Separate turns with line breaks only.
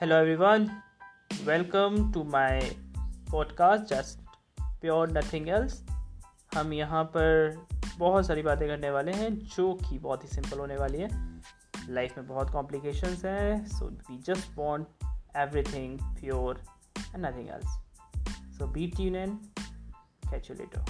Hello everyone welcome to my podcast just pure nothing else हम यहाँ पर बहुत सारी बातें करने वाले हैं, जो कि बहुत ही सिंपल होने वाली है। लाइफ में बहुत कॉम्प्लिकेशंस हैं so we just want everything pure and nothing else so be tune and catch you later